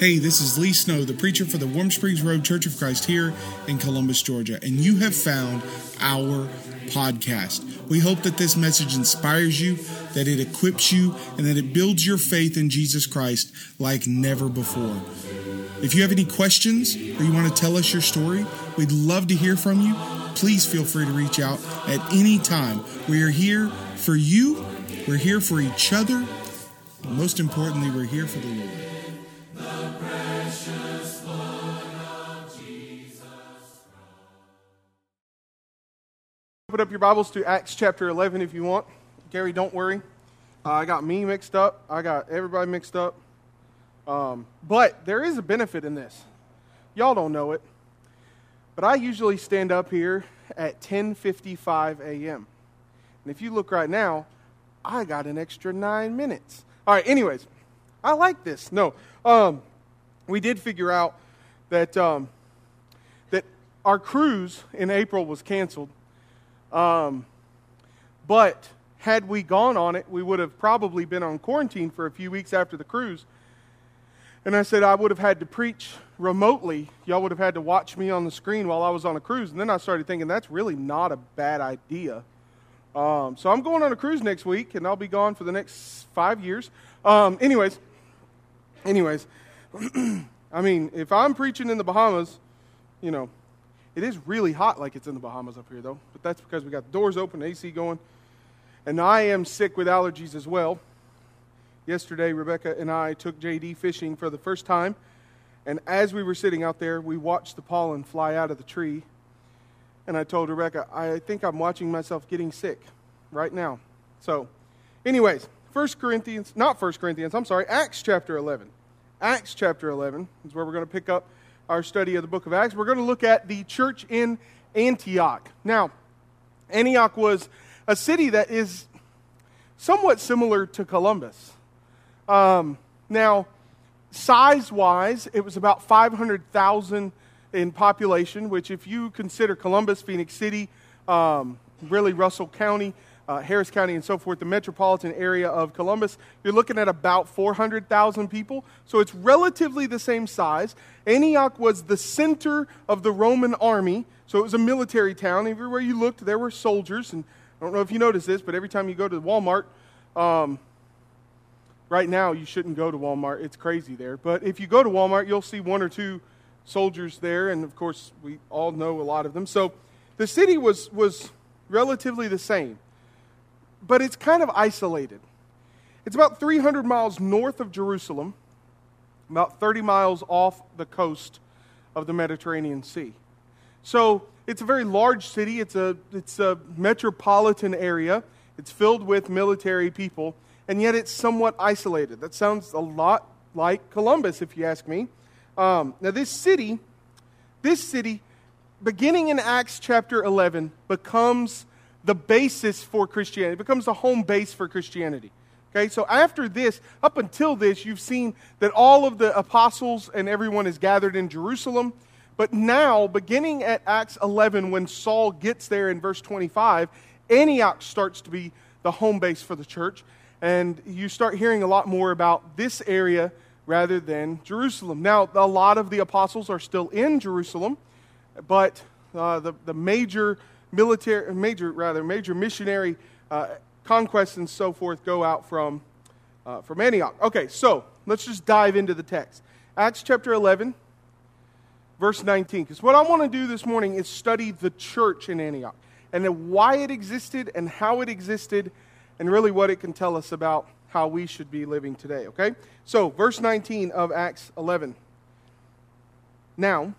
Hey, this is Lee Snow, the preacher for the Warm Springs Road Church of Christ here in Columbus, Georgia, and you have found our podcast. We hope that this message inspires you, that it equips you, and that it builds your faith in Jesus Christ like never before. If you have any questions or you want to tell us your story, we'd love to hear from you. Please feel free to reach out at any time. We are here for you, we're here for each other, most importantly, we're here for the Lord. Up your Bibles to Acts chapter 11 if you want. Gary, don't worry. Uh, I got me mixed up. I got everybody mixed up. Um, but there is a benefit in this. Y'all don't know it, but I usually stand up here at 10:55 a.m. And if you look right now, I got an extra nine minutes. All right. Anyways, I like this. No, um, we did figure out that um, that our cruise in April was canceled um, but had we gone on it, we would have probably been on quarantine for a few weeks after the cruise. And I said I would have had to preach remotely. Y'all would have had to watch me on the screen while I was on a cruise. And then I started thinking that's really not a bad idea. Um, so I'm going on a cruise next week, and I'll be gone for the next five years. Um, anyways, anyways, I mean, if I'm preaching in the Bahamas, you know, it is really hot like it's in the Bahamas up here, though, but that's because we got the doors open, AC going. And I am sick with allergies as well. Yesterday, Rebecca and I took JD fishing for the first time. And as we were sitting out there, we watched the pollen fly out of the tree. And I told Rebecca, I think I'm watching myself getting sick right now. So, anyways, 1 Corinthians, not 1 Corinthians, I'm sorry, Acts chapter 11. Acts chapter 11 is where we're going to pick up our study of the book of Acts, we're going to look at the church in Antioch. Now, Antioch was a city that is somewhat similar to Columbus. Um, now, size wise, it was about 500,000 in population, which, if you consider Columbus, Phenix City, um, really Russell County, uh, Harris County, and so forth, the metropolitan area of Columbus, you're looking at about 400,000 people. So it's relatively the same size. Antioch was the center of the Roman army, so it was a military town. Everywhere you looked, there were soldiers. And I don't know if you noticed this, but every time you go to Walmart, um, right now you shouldn't go to Walmart. It's crazy there. But if you go to Walmart, you'll see one or two soldiers there, and of course, we all know a lot of them. So the city was, was relatively the same but it's kind of isolated. It's about 300 miles north of Jerusalem, about 30 miles off the coast of the Mediterranean Sea. So it's a very large city, it's a, it's a metropolitan area, it's filled with military people, and yet it's somewhat isolated. That sounds a lot like Columbus, if you ask me. Um, now, this city, this city, beginning in Acts chapter 11, becomes the basis for Christianity. It becomes the home base for Christianity. Okay, so after this, up until this, you've seen that all of the apostles and everyone is gathered in Jerusalem. But now, beginning at Acts 11, when Saul gets there in verse 25, Antioch starts to be the home base for the church. And you start hearing a lot more about this area rather than Jerusalem. Now, a lot of the apostles are still in Jerusalem, but uh, the, the major military, major rather major missionary uh, conquests and so forth go out from uh, from Antioch. Okay, so let's just dive into the text. Acts chapter 11, verse 19. Because what I want to do this morning is study the church in Antioch and why it existed and how it existed and really what it can tell us about how we should be living today. Okay, so verse 19 of Acts 11. Now,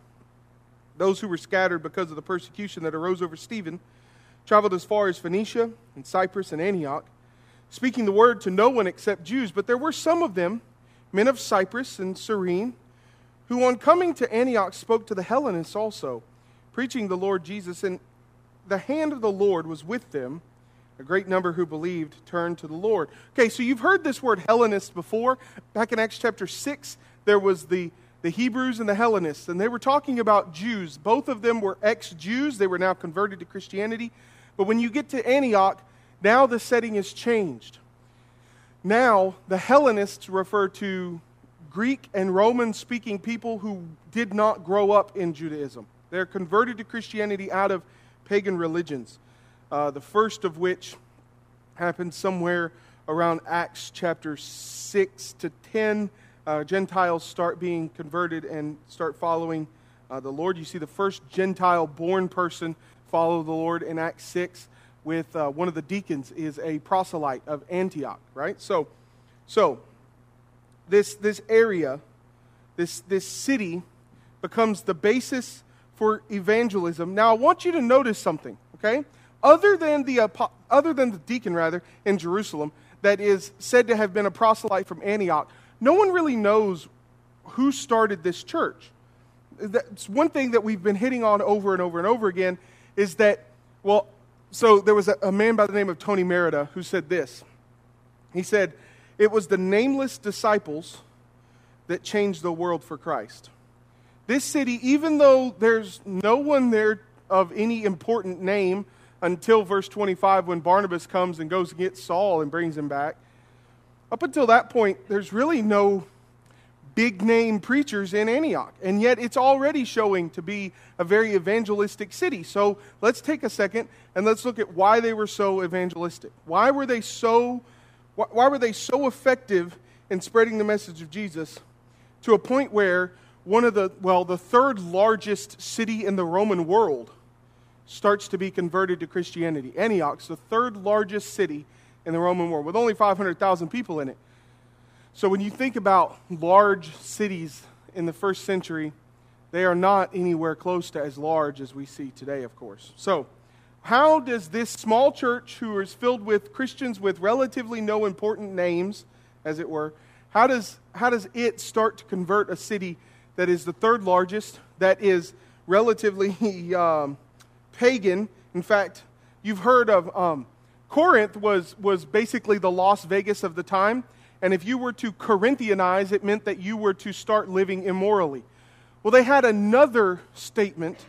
those who were scattered because of the persecution that arose over Stephen traveled as far as Phoenicia and Cyprus and Antioch, speaking the word to no one except Jews. But there were some of them, men of Cyprus and Cyrene, who on coming to Antioch spoke to the Hellenists also, preaching the Lord Jesus. And the hand of the Lord was with them. A great number who believed turned to the Lord. Okay, so you've heard this word Hellenist before. Back in Acts chapter 6, there was the the Hebrews and the Hellenists, and they were talking about Jews. Both of them were ex Jews, they were now converted to Christianity. But when you get to Antioch, now the setting has changed. Now, the Hellenists refer to Greek and Roman speaking people who did not grow up in Judaism. They're converted to Christianity out of pagan religions, uh, the first of which happened somewhere around Acts chapter 6 to 10. Uh, Gentiles start being converted and start following uh, the Lord. You see the first Gentile born person follow the Lord in Acts 6 with uh, one of the deacons is a proselyte of Antioch, right? So, so this, this area, this, this city, becomes the basis for evangelism. Now, I want you to notice something, okay? Other than the, other than the deacon, rather, in Jerusalem, that is said to have been a proselyte from Antioch, no one really knows who started this church. That's one thing that we've been hitting on over and over and over again is that, well, so there was a, a man by the name of Tony Merida who said this. He said, It was the nameless disciples that changed the world for Christ. This city, even though there's no one there of any important name until verse 25 when Barnabas comes and goes and gets Saul and brings him back, up until that point, there's really no big name preachers in Antioch. And yet it's already showing to be a very evangelistic city. So let's take a second and let's look at why they were so evangelistic. Why were they so why were they so effective in spreading the message of Jesus to a point where one of the well the third largest city in the Roman world starts to be converted to Christianity. Antioch's the third largest city in the Roman world with only 500,000 people in it. So when you think about large cities in the first century, they are not anywhere close to as large as we see today, of course. So, how does this small church, who is filled with Christians with relatively no important names, as it were, how does, how does it start to convert a city that is the third largest, that is relatively um, pagan? In fact, you've heard of um, Corinth was, was basically the Las Vegas of the time. And if you were to Corinthianize, it meant that you were to start living immorally. Well, they had another statement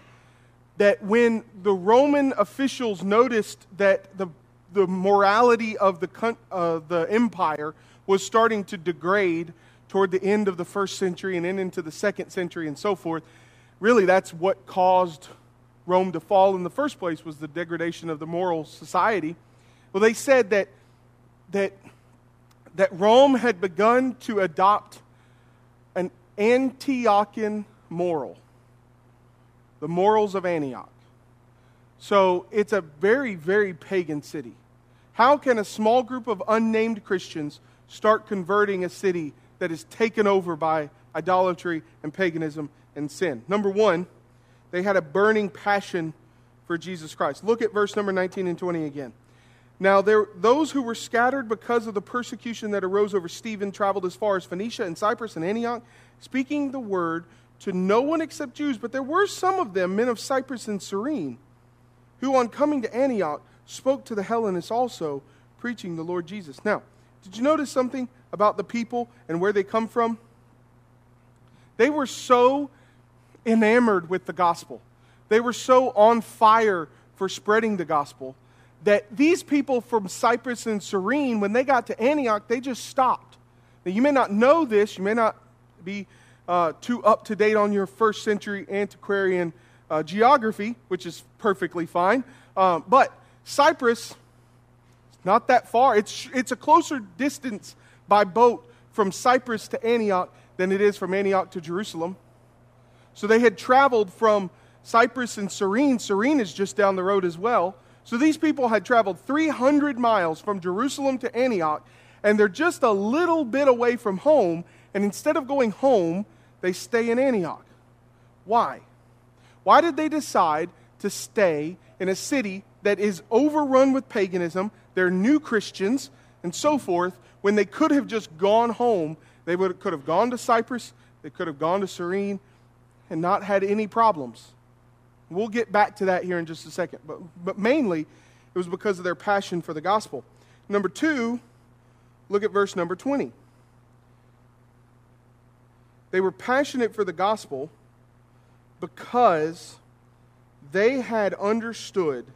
that when the Roman officials noticed that the, the morality of the, uh, the empire was starting to degrade toward the end of the first century and then into the second century and so forth, really that's what caused Rome to fall in the first place was the degradation of the moral society. Well, they said that, that that Rome had begun to adopt an Antiochian moral, the morals of Antioch. So it's a very, very pagan city. How can a small group of unnamed Christians start converting a city that is taken over by idolatry and paganism and sin? Number one, they had a burning passion for Jesus Christ. Look at verse number 19 and 20 again. Now, there, those who were scattered because of the persecution that arose over Stephen traveled as far as Phoenicia and Cyprus and Antioch, speaking the word to no one except Jews. But there were some of them, men of Cyprus and Cyrene, who on coming to Antioch spoke to the Hellenists also, preaching the Lord Jesus. Now, did you notice something about the people and where they come from? They were so enamored with the gospel, they were so on fire for spreading the gospel that these people from Cyprus and Cyrene, when they got to Antioch, they just stopped. Now, you may not know this, you may not be uh, too up to date on your first century antiquarian uh, geography, which is perfectly fine. Um, but Cyprus, not that far. It's, it's a closer distance by boat from Cyprus to Antioch than it is from Antioch to Jerusalem. So they had traveled from Cyprus and Cyrene. Cyrene is just down the road as well. So these people had traveled 300 miles from Jerusalem to Antioch, and they're just a little bit away from home. And instead of going home, they stay in Antioch. Why? Why did they decide to stay in a city that is overrun with paganism? They're new Christians and so forth. When they could have just gone home, they would, could have gone to Cyprus, they could have gone to Cyrene, and not had any problems. We'll get back to that here in just a second. But, but mainly, it was because of their passion for the gospel. Number two, look at verse number 20. They were passionate for the gospel because they had understood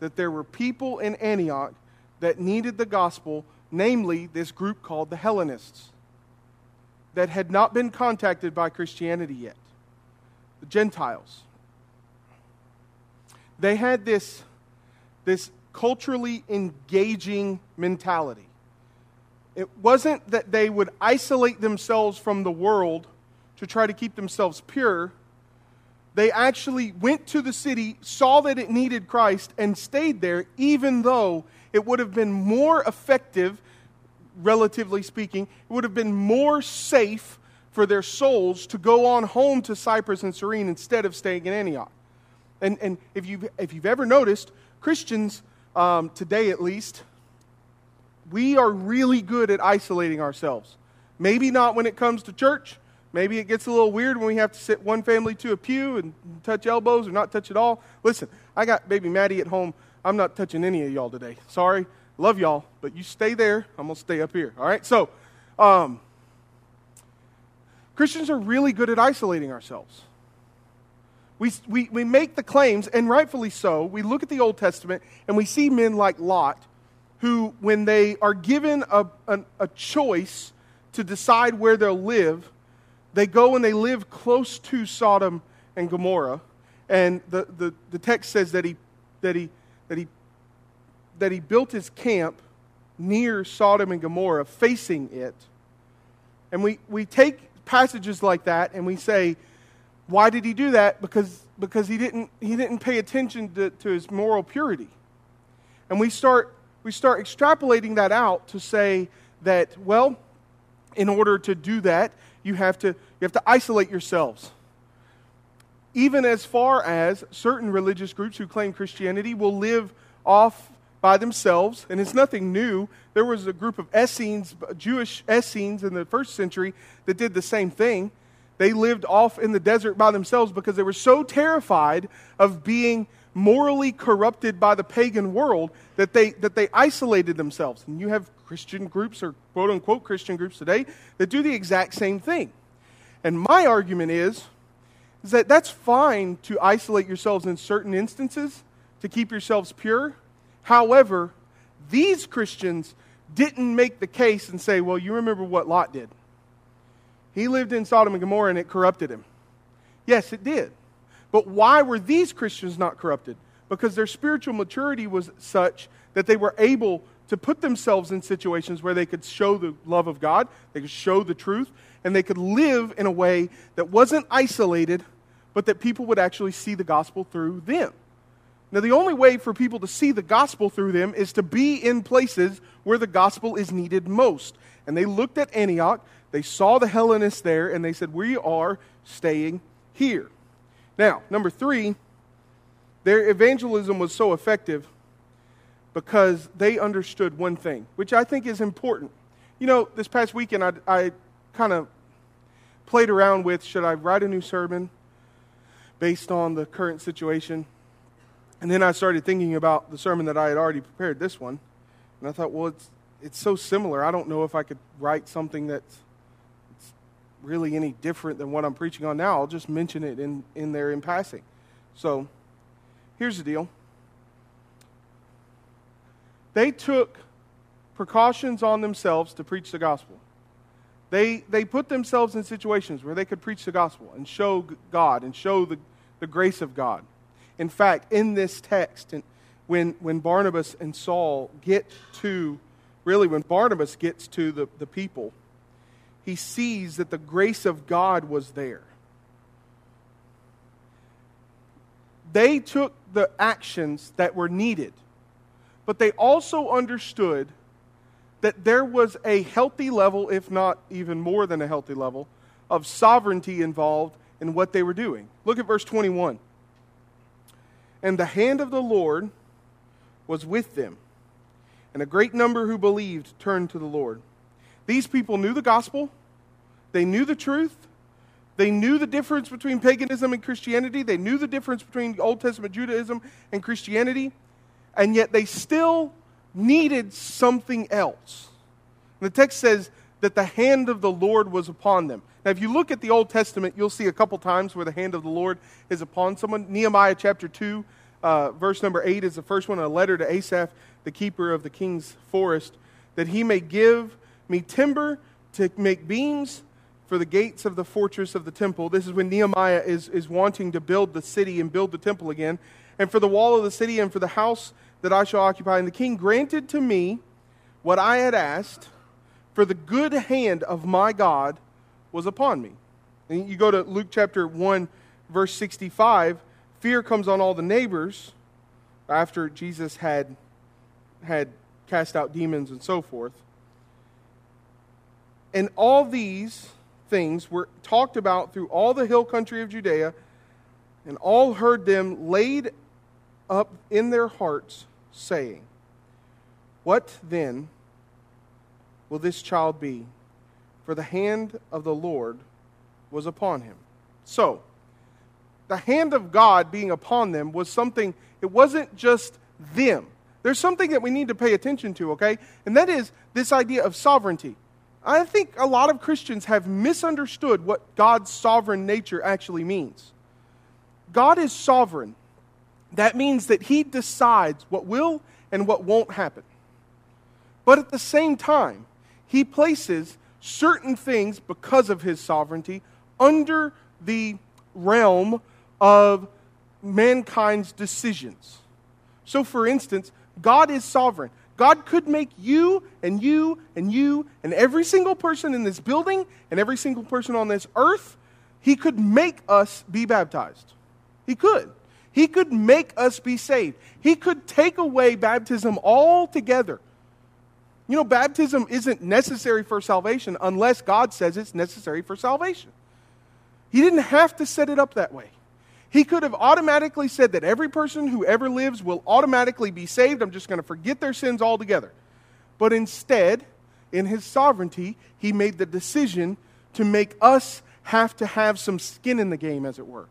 that there were people in Antioch that needed the gospel, namely this group called the Hellenists. that had not been contacted by Christianity yet, the Gentiles. They had this, this culturally engaging mentality. It wasn't that they would isolate themselves from the world to try to keep themselves pure. They actually went to the city, saw that it needed Christ, and stayed there, even though it would have been more effective, relatively speaking, it would have been more safe for their souls to go on home to Cyprus and Cyrene instead of staying in Antioch. And, and if, you've, if you've ever noticed, Christians, um, today at least, we are really good at isolating ourselves. Maybe not when it comes to church. Maybe it gets a little weird when we have to sit one family to a pew and touch elbows or not touch at all. Listen, I got baby Maddie at home. I'm not touching any of y'all today. Sorry. Love y'all, but you stay there. I'm going to stay up here. All right? So, um, Christians are really good at isolating ourselves. We, we, we make the claims, and rightfully so. We look at the Old Testament and we see men like Lot who, when they are given a, a, a choice to decide where they'll live, they go and they live close to Sodom and Gomorrah. And the, the, the text says that he, that, he, that, he, that he built his camp near Sodom and Gomorrah, facing it. And we, we take passages like that and we say, why did he do that? Because, because he, didn't, he didn't pay attention to, to his moral purity. And we start we start extrapolating that out to say that, well, in order to do that, you have to, you have to isolate yourselves. Even as far as certain religious groups who claim Christianity will live off by themselves, and it's nothing new. There was a group of Essenes, Jewish Essenes in the first century that did the same thing. They lived off in the desert by themselves because they were so terrified of being morally corrupted by the pagan world that they, that they isolated themselves. And you have Christian groups or quote unquote Christian groups today that do the exact same thing. And my argument is, is that that's fine to isolate yourselves in certain instances to keep yourselves pure. However, these Christians didn't make the case and say, well, you remember what Lot did. He lived in Sodom and Gomorrah and it corrupted him. Yes, it did. But why were these Christians not corrupted? Because their spiritual maturity was such that they were able to put themselves in situations where they could show the love of God, they could show the truth, and they could live in a way that wasn't isolated, but that people would actually see the gospel through them. Now, the only way for people to see the gospel through them is to be in places where the gospel is needed most. And they looked at Antioch, they saw the Hellenists there, and they said, We are staying here. Now, number three, their evangelism was so effective because they understood one thing, which I think is important. You know, this past weekend, I, I kind of played around with should I write a new sermon based on the current situation? And then I started thinking about the sermon that I had already prepared, this one. And I thought, well, it's, it's so similar. I don't know if I could write something that's really any different than what I'm preaching on now. I'll just mention it in, in there in passing. So here's the deal they took precautions on themselves to preach the gospel. They, they put themselves in situations where they could preach the gospel and show God and show the, the grace of God. In fact, in this text, and when, when Barnabas and Saul get to, really, when Barnabas gets to the, the people, he sees that the grace of God was there. They took the actions that were needed, but they also understood that there was a healthy level, if not even more than a healthy level, of sovereignty involved in what they were doing. Look at verse 21. And the hand of the Lord was with them, and a great number who believed turned to the Lord. These people knew the gospel, they knew the truth, they knew the difference between paganism and Christianity, they knew the difference between Old Testament Judaism and Christianity, and yet they still needed something else. And the text says that the hand of the Lord was upon them. Now, if you look at the Old Testament, you'll see a couple times where the hand of the Lord is upon someone. Nehemiah chapter 2, uh, verse number 8 is the first one, a letter to Asaph, the keeper of the king's forest, that he may give me timber to make beams for the gates of the fortress of the temple. This is when Nehemiah is, is wanting to build the city and build the temple again. And for the wall of the city and for the house that I shall occupy. And the king granted to me what I had asked, for the good hand of my God was upon me. And you go to Luke chapter 1, verse 65. Fear comes on all the neighbors after Jesus had, had cast out demons and so forth. And all these things were talked about through all the hill country of Judea, and all heard them laid up in their hearts, saying, What then will this child be? For the hand of the Lord was upon him. So, the hand of God being upon them was something, it wasn't just them. There's something that we need to pay attention to, okay? And that is this idea of sovereignty. I think a lot of Christians have misunderstood what God's sovereign nature actually means. God is sovereign. That means that He decides what will and what won't happen. But at the same time, He places certain things because of His sovereignty under the realm of mankind's decisions. So, for instance, God is sovereign. God could make you and you and you and every single person in this building and every single person on this earth, He could make us be baptized. He could. He could make us be saved. He could take away baptism altogether. You know, baptism isn't necessary for salvation unless God says it's necessary for salvation. He didn't have to set it up that way. He could have automatically said that every person who ever lives will automatically be saved. I'm just going to forget their sins altogether. But instead, in his sovereignty, he made the decision to make us have to have some skin in the game, as it were.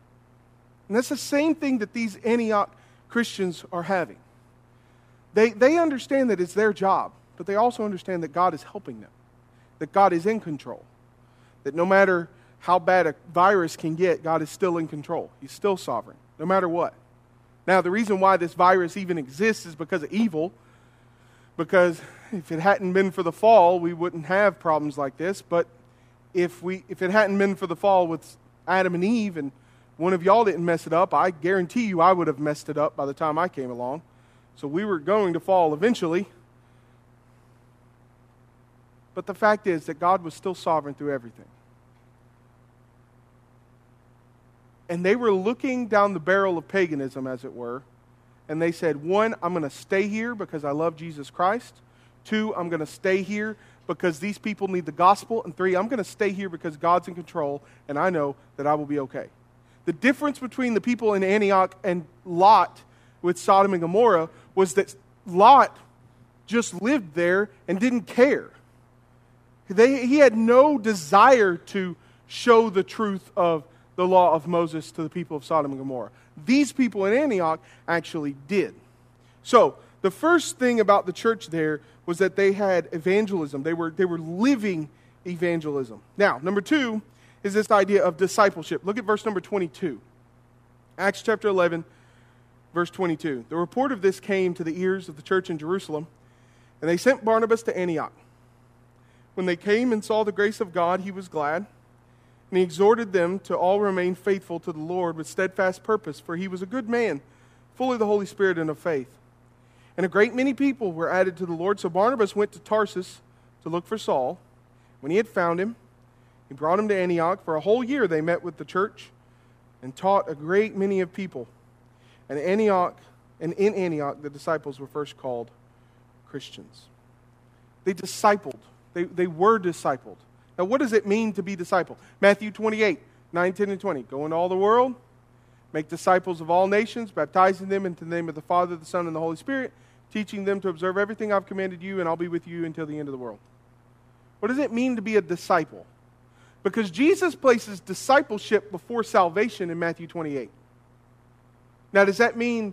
And that's the same thing that these Antioch Christians are having. They, they understand that it's their job, but they also understand that God is helping them, that God is in control, that no matter how bad a virus can get, God is still in control. He's still sovereign, no matter what. Now, the reason why this virus even exists is because of evil, because if it hadn't been for the fall, we wouldn't have problems like this. But if, we, if it hadn't been for the fall with Adam and Eve, and one of y'all didn't mess it up, I guarantee you I would have messed it up by the time I came along. So we were going to fall eventually. But the fact is that God was still sovereign through everything. And they were looking down the barrel of paganism, as it were. And they said, one, I'm going to stay here because I love Jesus Christ. Two, I'm going to stay here because these people need the gospel. And three, I'm going to stay here because God's in control and I know that I will be okay. The difference between the people in Antioch and Lot with Sodom and Gomorrah was that Lot just lived there and didn't care. They, he had no desire to show the truth of the law of Moses to the people of Sodom and Gomorrah. These people in Antioch actually did. So, the first thing about the church there was that they had evangelism. They were, they were living evangelism. Now, number two is this idea of discipleship. Look at verse number 22. Acts chapter 11, verse 22. The report of this came to the ears of the church in Jerusalem, and they sent Barnabas to Antioch. When they came and saw the grace of God, he was glad and he exhorted them to all remain faithful to the Lord with steadfast purpose, for he was a good man, full of the Holy Spirit and of faith. And a great many people were added to the Lord. So Barnabas went to Tarsus to look for Saul. When he had found him, he brought him to Antioch. For a whole year they met with the church and taught a great many of people. And Antioch, and in Antioch, the disciples were first called Christians. They discipled. They, they were discipled. Now, what does it mean to be disciple? Matthew 28, 9, 10, and 20. Go into all the world, make disciples of all nations, baptizing them into the name of the Father, the Son, and the Holy Spirit, teaching them to observe everything I've commanded you, and I'll be with you until the end of the world. What does it mean to be a disciple? Because Jesus places discipleship before salvation in Matthew 28. Now, does that mean,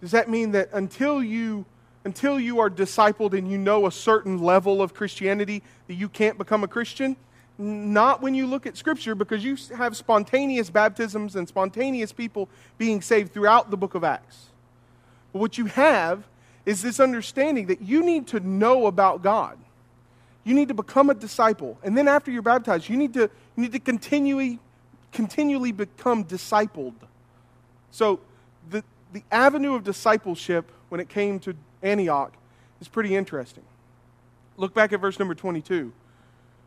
does that mean that until you until you are discipled and you know a certain level of Christianity that you can't become a Christian? Not when you look at Scripture, because you have spontaneous baptisms and spontaneous people being saved throughout the book of Acts. But what you have is this understanding that you need to know about God. You need to become a disciple. And then after you're baptized, you need to, you need to continually, continually become discipled. So the, the avenue of discipleship when it came to Antioch is pretty interesting. Look back at verse number 22.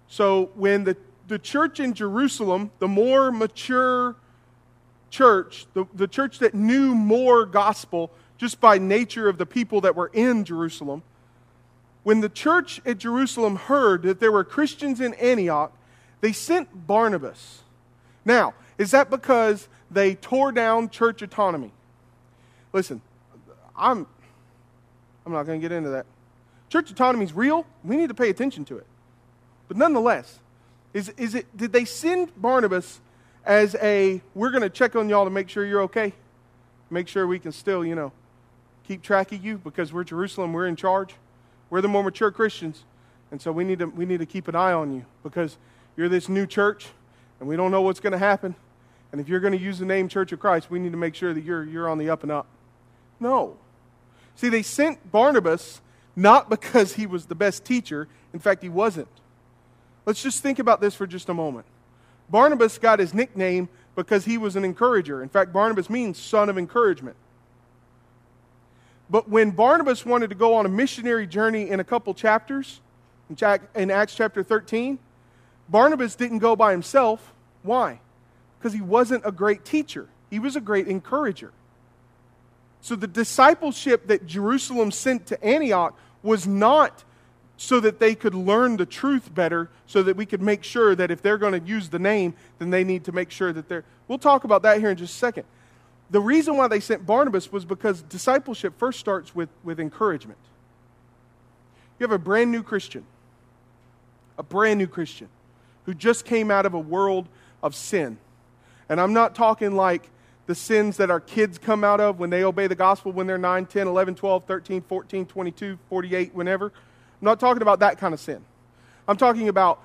So when the, the church in Jerusalem, the more mature church, the, the church that knew more gospel just by nature of the people that were in Jerusalem, when the church at Jerusalem heard that there were Christians in Antioch, they sent Barnabas. Now, is that because they tore down church autonomy? Listen, I'm, I'm not going to get into that. Church autonomy is real. We need to pay attention to it. But nonetheless, is, is it, did they send Barnabas as a, we're going to check on y'all to make sure you're okay? Make sure we can still, you know, keep track of you because we're Jerusalem, we're in charge. We're the more mature Christians. And so we need to, we need to keep an eye on you because you're this new church and we don't know what's going to happen. And if you're going to use the name Church of Christ, we need to make sure that you're, you're on the up and up. No. See, they sent Barnabas not because he was the best teacher. In fact, he wasn't. Let's just think about this for just a moment. Barnabas got his nickname because he was an encourager. In fact, Barnabas means son of encouragement. But when Barnabas wanted to go on a missionary journey in a couple chapters, in Acts chapter 13, Barnabas didn't go by himself. Why? Because he wasn't a great teacher, he was a great encourager. So the discipleship that Jerusalem sent to Antioch was not so that they could learn the truth better, so that we could make sure that if they're going to use the name, then they need to make sure that they're. We'll talk about that here in just a second the reason why they sent Barnabas was because discipleship first starts with, with encouragement. You have a brand new Christian, a brand new Christian who just came out of a world of sin. And I'm not talking like the sins that our kids come out of when they obey the gospel when they're 9, 10, 11, 12, 13, 14, 22, 48, whenever. I'm not talking about that kind of sin. I'm talking about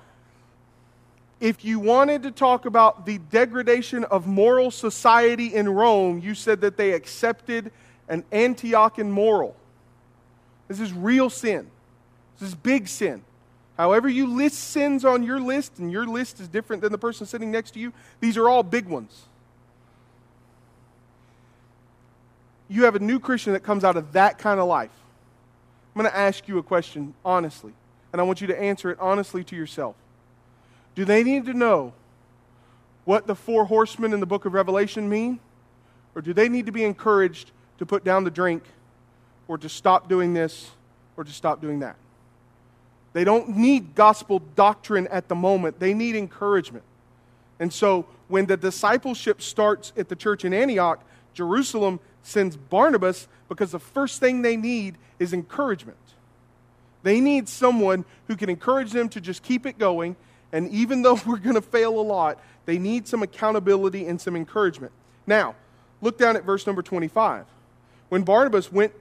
if you wanted to talk about the degradation of moral society in Rome, you said that they accepted an Antiochian moral. This is real sin. This is big sin. However, you list sins on your list, and your list is different than the person sitting next to you, these are all big ones. You have a new Christian that comes out of that kind of life. I'm going to ask you a question honestly, and I want you to answer it honestly to yourself. Do they need to know what the four horsemen in the book of Revelation mean? Or do they need to be encouraged to put down the drink or to stop doing this or to stop doing that? They don't need gospel doctrine at the moment, they need encouragement. And so when the discipleship starts at the church in Antioch, Jerusalem sends Barnabas because the first thing they need is encouragement. They need someone who can encourage them to just keep it going and even though we're going to fail a lot, they need some accountability and some encouragement. Now, look down at verse number 25. When Barnabas went,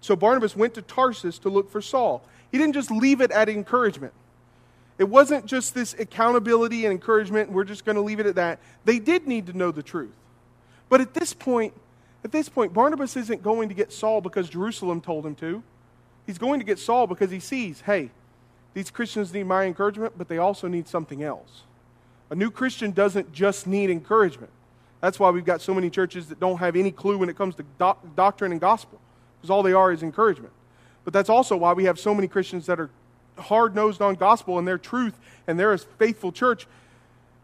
so Barnabas went to Tarsus to look for Saul. He didn't just leave it at encouragement. It wasn't just this accountability and encouragement, we're just going to leave it at that. They did need to know the truth. But at this point, at this point, Barnabas isn't going to get Saul because Jerusalem told him to. He's going to get Saul because he sees, hey, these Christians need my encouragement, but they also need something else. A new Christian doesn't just need encouragement. That's why we've got so many churches that don't have any clue when it comes to doc- doctrine and gospel, because all they are is encouragement. But that's also why we have so many Christians that are hard nosed on gospel and their truth, and they're a faithful church.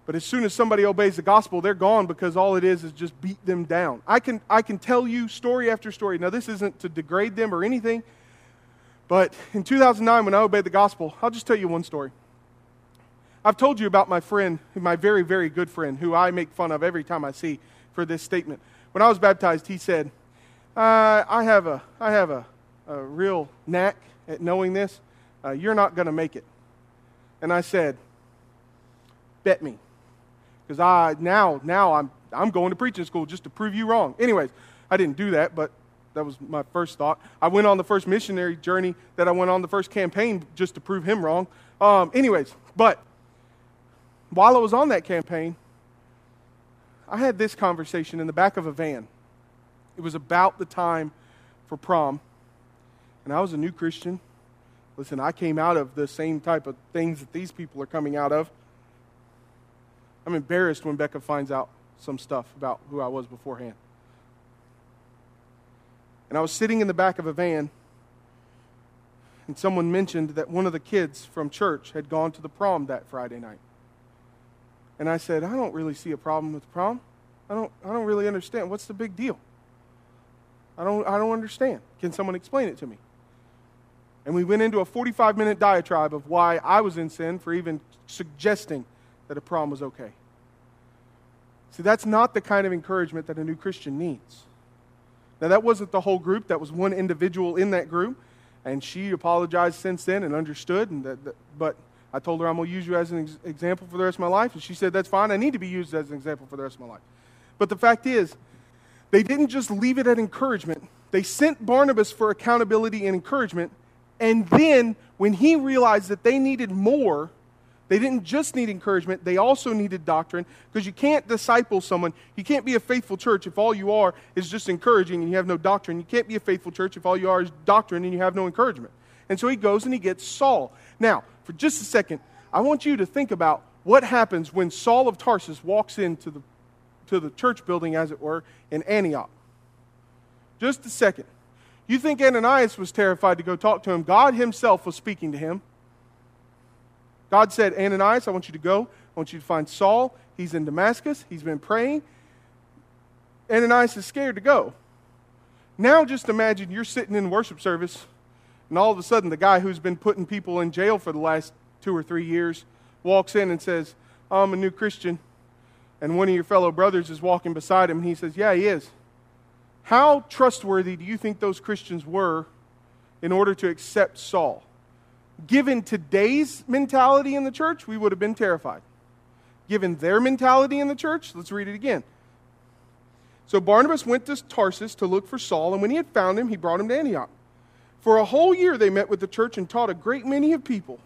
But as soon as somebody obeys the gospel, they're gone because all it is is just beat them down. I can, I can tell you story after story. Now, this isn't to degrade them or anything, but in 2009, when I obeyed the gospel, I'll just tell you one story. I've told you about my friend, my very, very good friend, who I make fun of every time I see for this statement. When I was baptized, he said, uh, I have, a, I have a, a real knack at knowing this. Uh, you're not going to make it. And I said, Bet me. Because I now, now I'm, I'm going to preaching school just to prove you wrong. Anyways, I didn't do that, but that was my first thought. I went on the first missionary journey that I went on the first campaign just to prove him wrong. Um, anyways, but while I was on that campaign, I had this conversation in the back of a van. It was about the time for prom, and I was a new Christian, Listen, I came out of the same type of things that these people are coming out of. I'm embarrassed when Becca finds out some stuff about who I was beforehand. And I was sitting in the back of a van, and someone mentioned that one of the kids from church had gone to the prom that Friday night. And I said, I don't really see a problem with the prom. I don't, I don't really understand. What's the big deal? I don't, I don't understand. Can someone explain it to me? And we went into a 45 minute diatribe of why I was in sin for even suggesting that a problem was okay. See, that's not the kind of encouragement that a new Christian needs. Now, that wasn't the whole group, that was one individual in that group. And she apologized since then and understood. And that, that but I told her I'm going to use you as an ex- example for the rest of my life. And she said, That's fine. I need to be used as an example for the rest of my life. But the fact is, they didn't just leave it at encouragement, they sent Barnabas for accountability and encouragement. And then, when he realized that they needed more, they didn't just need encouragement, they also needed doctrine because you can't disciple someone. You can't be a faithful church if all you are is just encouraging and you have no doctrine. You can't be a faithful church if all you are is doctrine and you have no encouragement. And so he goes and he gets Saul. Now, for just a second, I want you to think about what happens when Saul of Tarsus walks into the, to the church building, as it were, in Antioch. Just a second. You think Ananias was terrified to go talk to him? God himself was speaking to him. God said, Ananias, I want you to go. I want you to find Saul. He's in Damascus. He's been praying. Ananias is scared to go. Now just imagine you're sitting in worship service, and all of a sudden the guy who's been putting people in jail for the last two or three years walks in and says, I'm a new Christian. And one of your fellow brothers is walking beside him, and he says, Yeah, he is. How trustworthy do you think those Christians were in order to accept Saul? Given today's mentality in the church, we would have been terrified. Given their mentality in the church, let's read it again. So Barnabas went to Tarsus to look for Saul, and when he had found him, he brought him to Antioch. For a whole year they met with the church and taught a great many of people.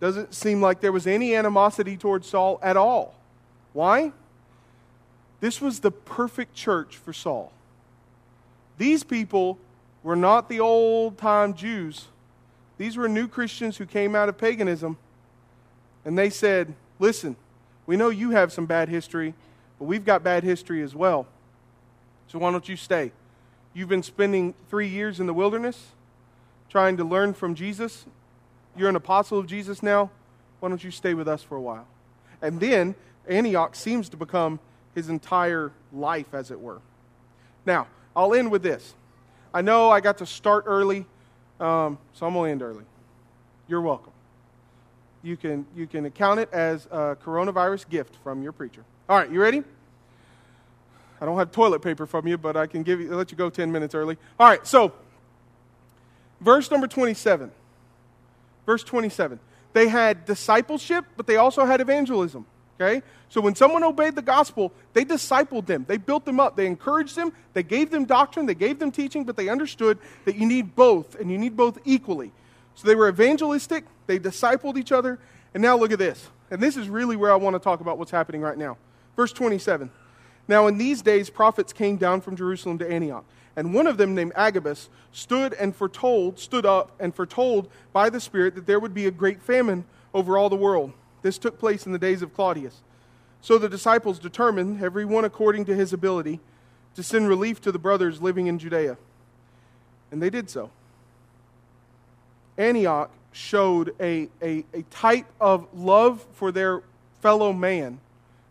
Doesn't seem like there was any animosity towards Saul at all. Why? This was the perfect church for Saul. These people were not the old time Jews. These were new Christians who came out of paganism. And they said, Listen, we know you have some bad history, but we've got bad history as well. So why don't you stay? You've been spending three years in the wilderness trying to learn from Jesus. You're an apostle of Jesus now. Why don't you stay with us for a while? And then Antioch seems to become his entire life, as it were. Now, I'll end with this. I know I got to start early, um, so I'm going to end early. You're welcome. You can, you can account it as a coronavirus gift from your preacher. All right, you ready? I don't have toilet paper from you, but I can give you, let you go 10 minutes early. All right, so verse number 27. Verse 27. They had discipleship, but they also had evangelism. Okay? So when someone obeyed the gospel, they discipled them. They built them up. They encouraged them. They gave them doctrine. They gave them teaching, but they understood that you need both, and you need both equally. So they were evangelistic. They discipled each other. And now look at this. And this is really where I want to talk about what's happening right now. Verse 27. Now in these days, prophets came down from Jerusalem to Antioch. And one of them, named Agabus, stood and foretold, stood up and foretold by the Spirit that there would be a great famine over all the world this took place in the days of Claudius. So the disciples determined, every one according to his ability, to send relief to the brothers living in Judea. And they did so. Antioch showed a, a, a type of love for their fellow man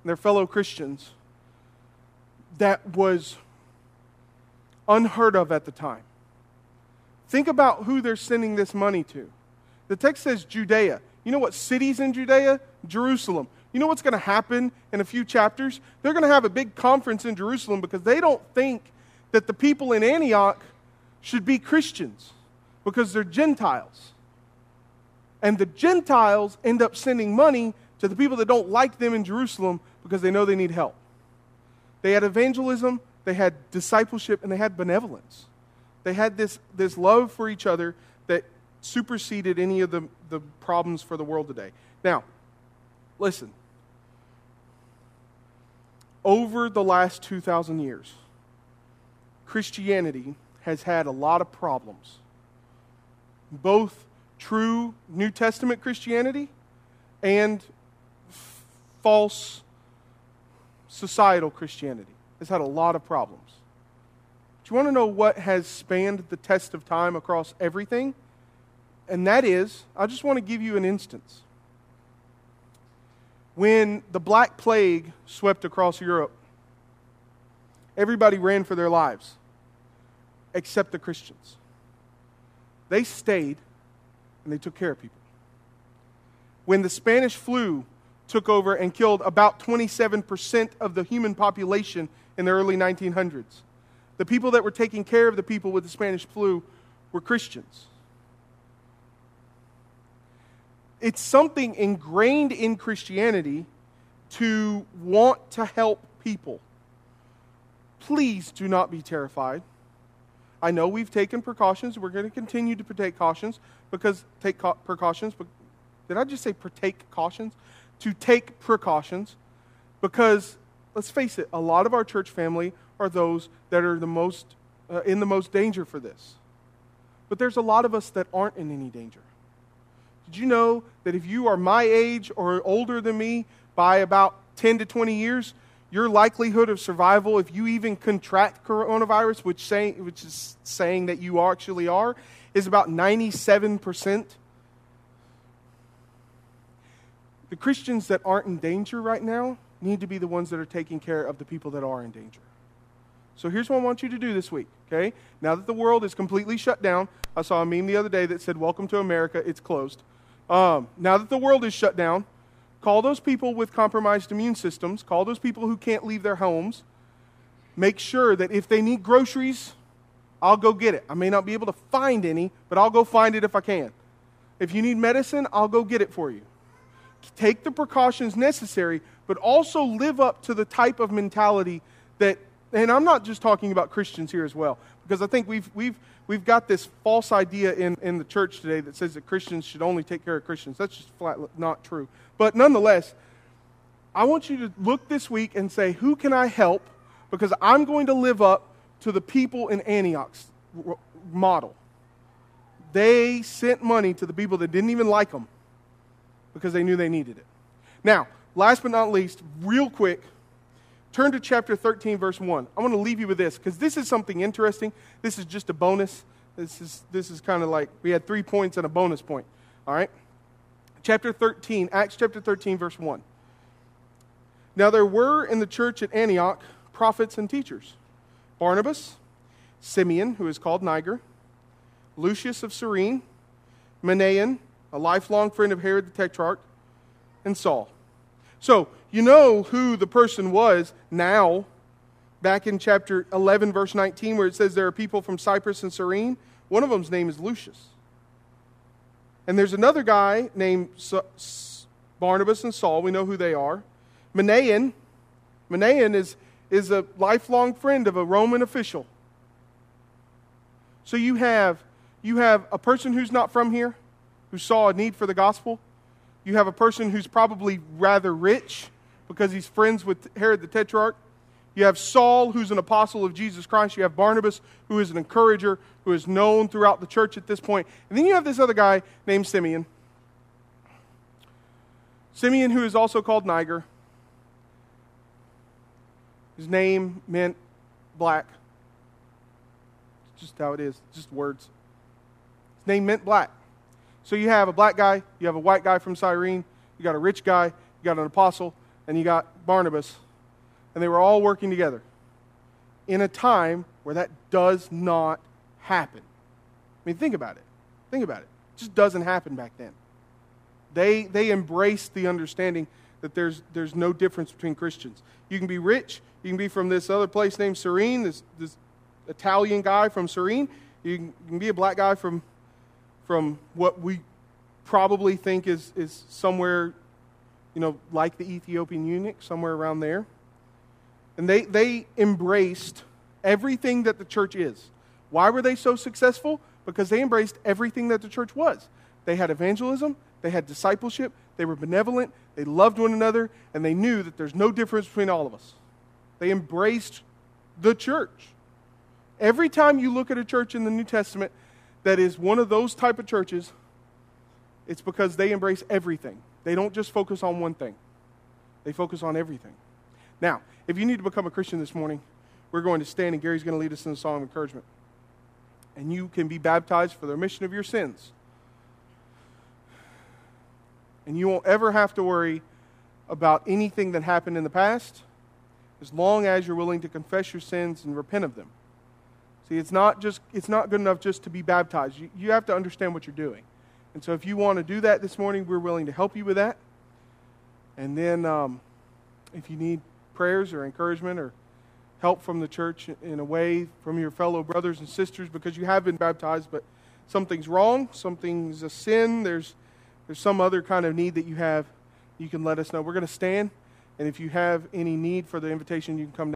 their fellow Christians that was unheard of at the time. Think about who they're sending this money to. The text says Judea. You know what cities in Judea? Jerusalem. You know what's going to happen in a few chapters? They're going to have a big conference in Jerusalem because they don't think that the people in Antioch should be Christians because they're Gentiles. And the Gentiles end up sending money to the people that don't like them in Jerusalem because they know they need help. They had evangelism, they had discipleship, and they had benevolence. They had this, this love for each other that superseded any of the, the problems for the world today. Now, listen. Over the last 2,000 years, Christianity has had a lot of problems, both true New Testament Christianity and f- false societal Christianity. has had a lot of problems. Do you want to know what has spanned the test of time across everything? And that is, I just want to give you an instance. When the Black Plague swept across Europe, everybody ran for their lives except the Christians. They stayed and they took care of people. When the Spanish flu took over and killed about 27% of the human population in the early 1900s, the people that were taking care of the people with the Spanish flu were Christians. It's something ingrained in Christianity to want to help people. Please do not be terrified. I know we've taken precautions. We're going to continue to take cautions because take precautions. But did I just say partake cautions? To take precautions because let's face it, a lot of our church family are those that are the most uh, in the most danger for this. But there's a lot of us that aren't in any danger. Did you know that if you are my age or older than me by about 10 to 20 years, your likelihood of survival, if you even contract coronavirus, which, say, which is saying that you actually are, is about 97%. The Christians that aren't in danger right now need to be the ones that are taking care of the people that are in danger. So here's what I want you to do this week, okay? Now that the world is completely shut down, I saw a meme the other day that said, Welcome to America, it's closed. Um, now that the world is shut down, Call those people with compromised immune systems, call those people who can't leave their homes. Make sure that if they need groceries, I'll go get it. I may not be able to find any, but I'll go find it if I can. If you need medicine, I'll go get it for you. Take the precautions necessary, but also live up to the type of mentality that, and I'm not just talking about Christians here as well, because I think we've, we've, we've got this false idea in, in the church today that says that Christians should only take care of Christians. That's just flat not true. But nonetheless, I want you to look this week and say, who can I help? Because I'm going to live up to the people in Antioch's model. They sent money to the people that didn't even like them because they knew they needed it. Now, last but not least, real quick, turn to chapter 13, verse 1. I want to leave you with this because this is something interesting. This is just a bonus. This is, this is kind of like we had three points and a bonus point. All right? chapter 13, Acts chapter 13, verse 1. Now there were in the church at Antioch prophets and teachers Barnabas, Simeon, who is called Niger, Lucius of Cyrene, Manaen, a lifelong friend of Herod the Tetrarch, and Saul. So, you know who the person was now, back in chapter 11, verse 19, where it says there are people from Cyprus and Cyrene. One of them's name is Lucius. And there's another guy named Barnabas and Saul. We know who they are. Manaen. Manaen is, is a lifelong friend of a Roman official. So you have, you have a person who's not from here, who saw a need for the gospel. You have a person who's probably rather rich because he's friends with Herod the Tetrarch. You have Saul, who's an apostle of Jesus Christ. You have Barnabas, who is an encourager, who is known throughout the church at this point. And then you have this other guy named Simeon. Simeon, who is also called Niger. His name meant black. It's just how it is, just words. His name meant black. So you have a black guy, you have a white guy from Cyrene, you got a rich guy, you got an apostle, and you got Barnabas and they were all working together in a time where that does not happen. I mean, think about it. Think about it. It just doesn't happen back then. They, they embraced the understanding that there's, there's no difference between Christians. You can be rich. You can be from this other place named Cyrene, this, this Italian guy from Cyrene. You can, you can be a black guy from, from what we probably think is, is somewhere, you know, like the Ethiopian eunuch, somewhere around there. And they, they embraced everything that the church is. Why were they so successful? Because they embraced everything that the church was. They had evangelism, they had discipleship, they were benevolent, they loved one another, and they knew that there's no difference between all of us. They embraced the church. Every time you look at a church in the New Testament that is one of those type of churches, It's because they embrace everything. They don't just focus on one thing, they focus on everything. Now, if you need to become a Christian this morning, we're going to stand and Gary's going to lead us in a song of encouragement. And you can be baptized for the remission of your sins. And you won't ever have to worry about anything that happened in the past as long as you're willing to confess your sins and repent of them. See, it's not just it's not good enough just to be baptized. You, you have to understand what you're doing. And so if you want to do that this morning, we're willing to help you with that. And then um, if you need prayers or encouragement or help from the church in a way from your fellow brothers and sisters because you have been baptized, but something's wrong, something's a sin, there's, there's some other kind of need that you have, you can let us know. We're going to stand, and if you have any need for the invitation, you can come down.